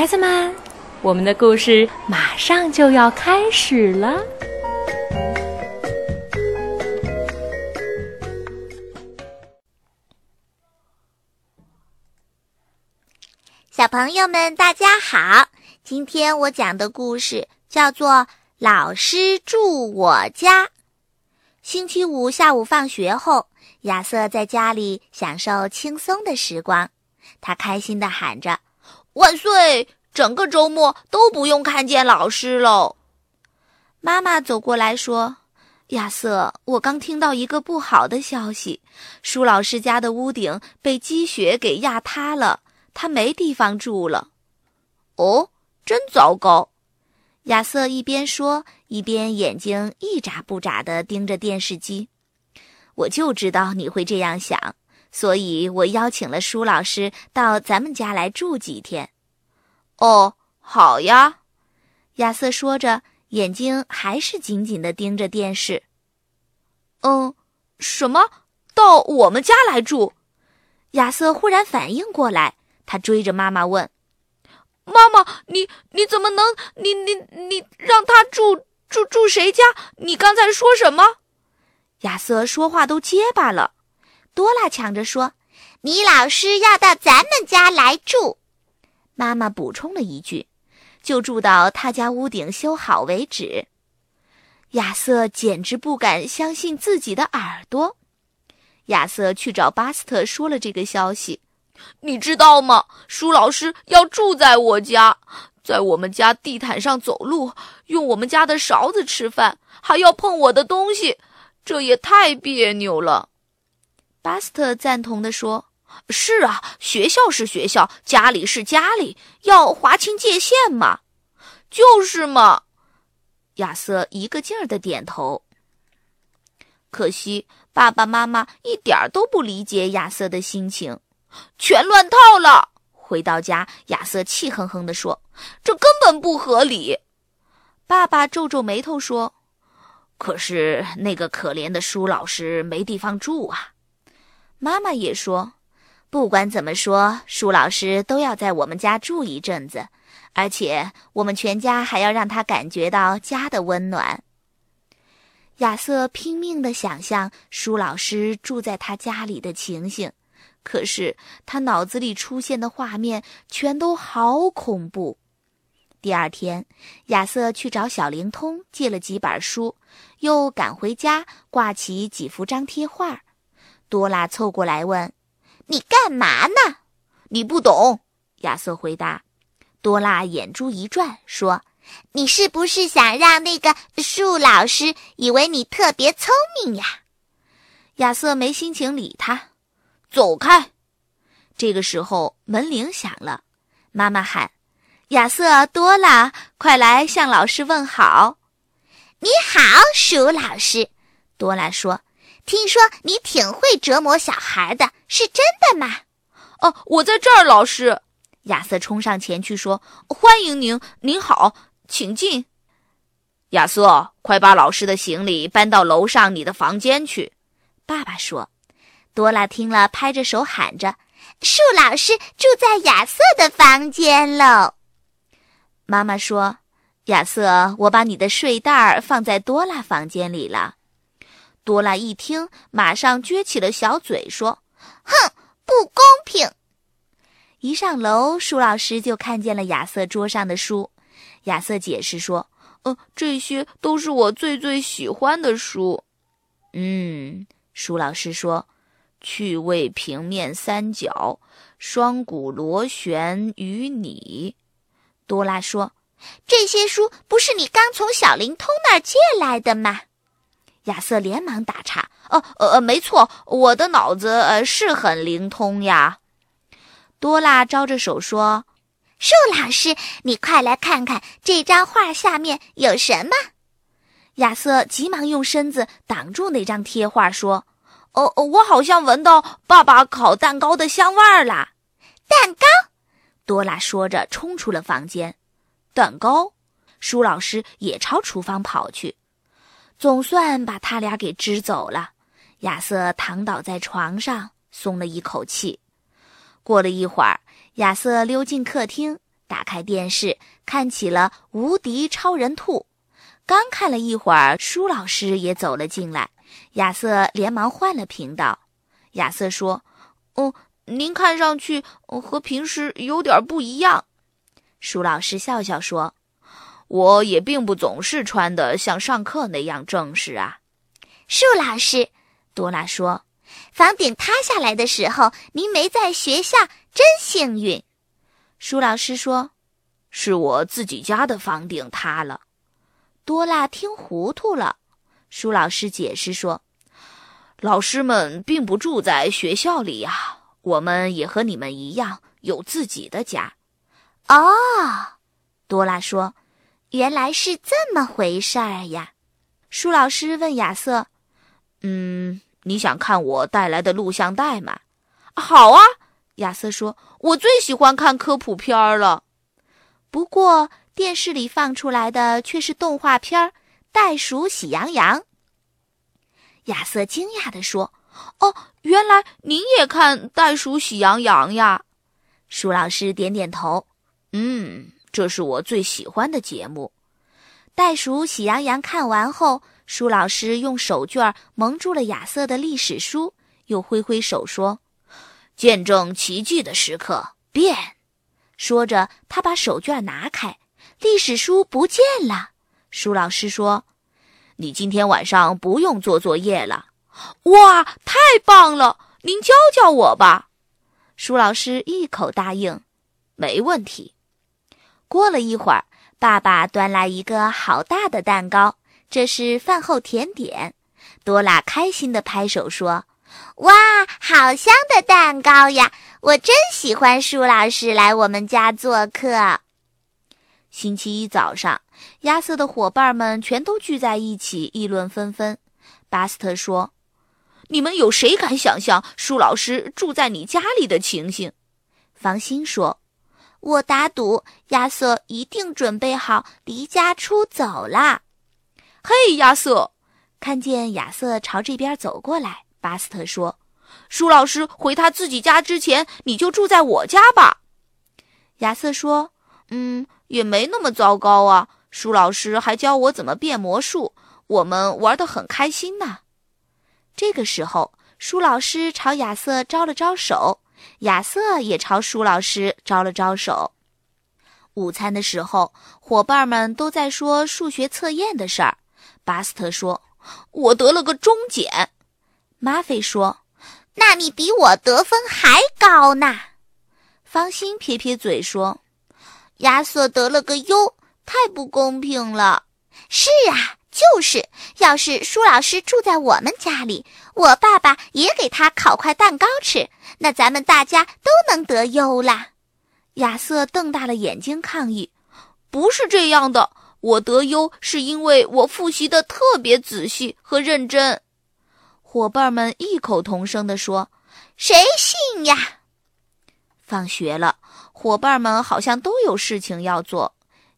孩子们，我们的故事马上就要开始了。小朋友们，大家好！今天我讲的故事叫做《老师住我家》。星期五下午放学后，亚瑟在家里享受轻松的时光，他开心地喊着：“万岁！整个周末都不用看见老师喽！”妈妈走过来说：“亚瑟，我刚听到一个不好的消息，舒老师家的屋顶被积雪给压塌了。”他没地方住了，哦，真糟糕！亚瑟一边说，一边眼睛一眨不眨地盯着电视机。我就知道你会这样想，所以我邀请了舒老师到咱们家来住几天。哦，好呀！亚瑟说着，眼睛还是紧紧地盯着电视。嗯，什么？到我们家来住？亚瑟忽然反应过来。他追着妈妈问：“妈妈，你你怎么能你你你让他住住住谁家？你刚才说什么？”亚瑟说话都结巴了。多拉抢着说：“米老师要到咱们家来住。”妈妈补充了一句：“就住到他家屋顶修好为止。”亚瑟简直不敢相信自己的耳朵。亚瑟去找巴斯特说了这个消息。你知道吗？舒老师要住在我家，在我们家地毯上走路，用我们家的勺子吃饭，还要碰我的东西，这也太别扭了。巴斯特赞同地说：“是啊，学校是学校，家里是家里，要划清界限嘛。”就是嘛。亚瑟一个劲儿的点头。可惜爸爸妈妈一点都不理解亚瑟的心情。全乱套了！回到家，亚瑟气哼哼地说：“这根本不合理。”爸爸皱皱眉头说：“可是那个可怜的舒老师没地方住啊。”妈妈也说：“不管怎么说，舒老师都要在我们家住一阵子，而且我们全家还要让他感觉到家的温暖。”亚瑟拼命地想象舒老师住在他家里的情形。可是他脑子里出现的画面全都好恐怖。第二天，亚瑟去找小灵通借了几本书，又赶回家挂起几幅张贴画。多拉凑过来问：“你干嘛呢？”“你不懂。”亚瑟回答。多拉眼珠一转，说：“你是不是想让那个树老师以为你特别聪明呀？”亚瑟没心情理他。走开！这个时候门铃响了，妈妈喊：“亚瑟，多拉，快来向老师问好。”“你好，鼠老师。”多拉说：“听说你挺会折磨小孩的，是真的吗？”“哦，我在这儿，老师。”亚瑟冲上前去说：“欢迎您，您好，请进。”亚瑟，快把老师的行李搬到楼上你的房间去。”爸爸说。多拉听了，拍着手喊着：“树老师住在亚瑟的房间喽！”妈妈说：“亚瑟，我把你的睡袋放在多拉房间里了。”多拉一听，马上撅起了小嘴，说：“哼，不公平！”一上楼，舒老师就看见了亚瑟桌上的书。亚瑟解释说：“呃，这些都是我最最喜欢的书。”嗯，舒老师说。趣味平面三角，双股螺旋与你。多拉说：“这些书不是你刚从小灵通那儿借来的吗？”亚瑟连忙打岔：“哦，呃，没错，我的脑子呃是很灵通呀。”多拉招着手说：“树老师，你快来看看这张画下面有什么。”亚瑟急忙用身子挡住那张贴画，说。哦，我好像闻到爸爸烤蛋糕的香味儿啦！蛋糕，多拉说着冲出了房间。蛋糕，舒老师也朝厨房跑去，总算把他俩给支走了。亚瑟躺倒在床上，松了一口气。过了一会儿，亚瑟溜进客厅，打开电视，看起了《无敌超人兔》。刚看了一会儿，舒老师也走了进来。亚瑟连忙换了频道。亚瑟说：“哦，您看上去和平时有点不一样。”舒老师笑笑说：“我也并不总是穿的像上课那样正式啊。”树老师，多拉说：“房顶塌下来的时候，您没在学校，真幸运。”舒老师说：“是我自己家的房顶塌了。”多拉听糊涂了。舒老师解释说：“老师们并不住在学校里呀，我们也和你们一样有自己的家。”哦，多拉说：“原来是这么回事儿呀。”舒老师问亚瑟：“嗯，你想看我带来的录像带吗？”“好啊。”亚瑟说：“我最喜欢看科普片了。”不过电视里放出来的却是动画片《袋鼠喜羊羊》。亚瑟惊讶地说：“哦，原来您也看《袋鼠喜羊羊》呀？”舒老师点点头。嗯，这是我最喜欢的节目。袋鼠喜羊羊看完后，舒老师用手绢蒙住了亚瑟的历史书，又挥挥手说：“见证奇迹的时刻，变！”说着，他把手绢拿开，历史书不见了。舒老师说：“你今天晚上不用做作业了。”哇，太棒了！您教教我吧。舒老师一口答应：“没问题。”过了一会儿，爸爸端来一个好大的蛋糕，这是饭后甜点。多拉开心地拍手说：“哇，好香的蛋糕呀！我真喜欢舒老师来我们家做客。”星期一早上，亚瑟的伙伴们全都聚在一起，议论纷纷。巴斯特说：“你们有谁敢想象舒老师住在你家里的情形？”房心说。我打赌，亚瑟一定准备好离家出走啦。嘿，亚瑟！看见亚瑟朝这边走过来，巴斯特说：“舒老师回他自己家之前，你就住在我家吧。”亚瑟说：“嗯，也没那么糟糕啊。舒老师还教我怎么变魔术，我们玩得很开心呢。”这个时候，舒老师朝亚瑟招了招手。亚瑟也朝舒老师招了招手。午餐的时候，伙伴们都在说数学测验的事儿。巴斯特说：“我得了个中检。”马菲说：“那你比我得分还高呢。”方心撇撇嘴说：“亚瑟得了个优，太不公平了。”是啊。就是，要是舒老师住在我们家里，我爸爸也给他烤块蛋糕吃，那咱们大家都能得优啦。亚瑟瞪大了眼睛抗议：“不是这样的，我得优是因为我复习的特别仔细和认真。”伙伴们异口同声地说：“谁信呀？”放学了，伙伴们好像都有事情要做。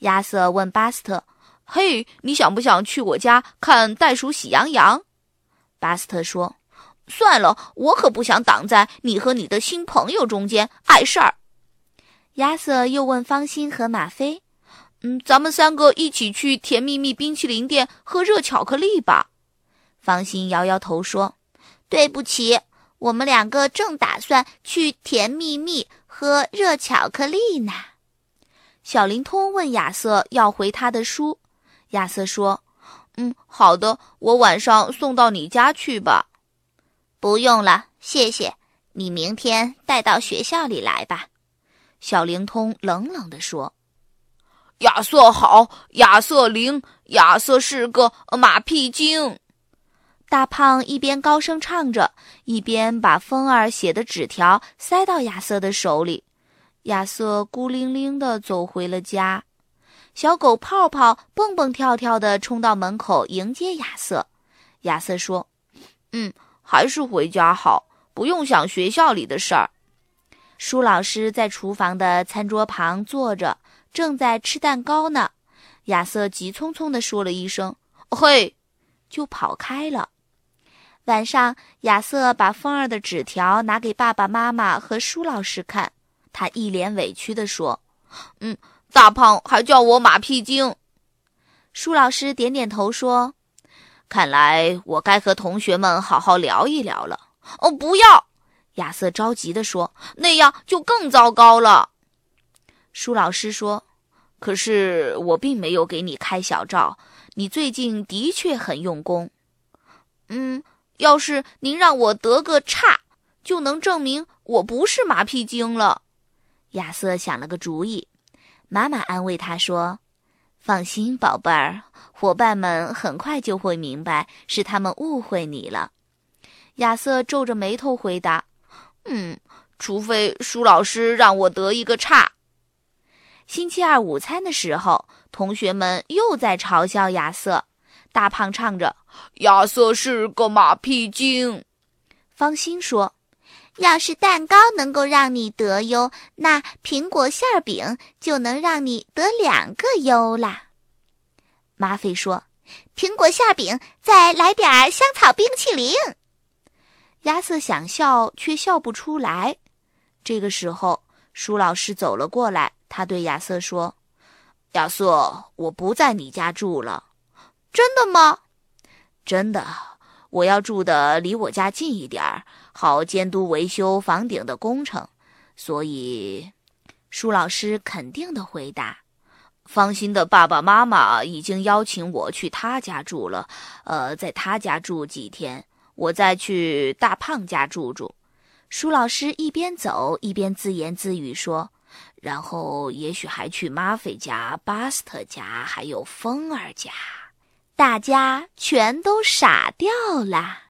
亚瑟问巴斯特。嘿，你想不想去我家看袋鼠喜羊羊？巴斯特说：“算了，我可不想挡在你和你的新朋友中间碍事儿。”亚瑟又问方心和马菲：“嗯，咱们三个一起去甜蜜蜜冰淇淋店喝热巧克力吧？”方心摇摇头说：“对不起，我们两个正打算去甜蜜蜜喝热巧克力呢。”小灵通问亚瑟要回他的书。亚瑟说：“嗯，好的，我晚上送到你家去吧。”不用了，谢谢你。明天带到学校里来吧。”小灵通冷冷地说。“亚瑟好，亚瑟灵，亚瑟是个马屁精。”大胖一边高声唱着，一边把风儿写的纸条塞到亚瑟的手里。亚瑟孤零零地走回了家。小狗泡泡蹦蹦跳跳地冲到门口迎接亚瑟。亚瑟说：“嗯，还是回家好，不用想学校里的事儿。”舒老师在厨房的餐桌旁坐着，正在吃蛋糕呢。亚瑟急匆匆地说了一声“嘿”，就跑开了。晚上，亚瑟把风儿的纸条拿给爸爸妈妈和舒老师看，他一脸委屈地说。嗯，大胖还叫我马屁精。舒老师点点头说：“看来我该和同学们好好聊一聊了。”哦，不要！亚瑟着急地说：“那样就更糟糕了。”舒老师说：“可是我并没有给你开小灶，你最近的确很用功。嗯，要是您让我得个差，就能证明我不是马屁精了。”亚瑟想了个主意，妈妈安慰他说：“放心，宝贝儿，伙伴们很快就会明白是他们误会你了。”亚瑟皱着眉头回答：“嗯，除非舒老师让我得一个差。”星期二午餐的时候，同学们又在嘲笑亚瑟。大胖唱着：“亚瑟是个马屁精。”方心说。要是蛋糕能够让你得优，那苹果馅饼就能让你得两个优啦。马菲说：“苹果馅饼，再来点香草冰淇淋。”亚瑟想笑，却笑不出来。这个时候，舒老师走了过来，他对亚瑟说：“亚瑟，我不在你家住了。”“真的吗？”“真的，我要住的离我家近一点儿。”好监督维修房顶的工程，所以，舒老师肯定的回答：“方心的爸爸妈妈已经邀请我去他家住了，呃，在他家住几天，我再去大胖家住住。”舒老师一边走一边自言自语说：“然后也许还去马菲家、巴斯特家，还有风儿家。”大家全都傻掉了。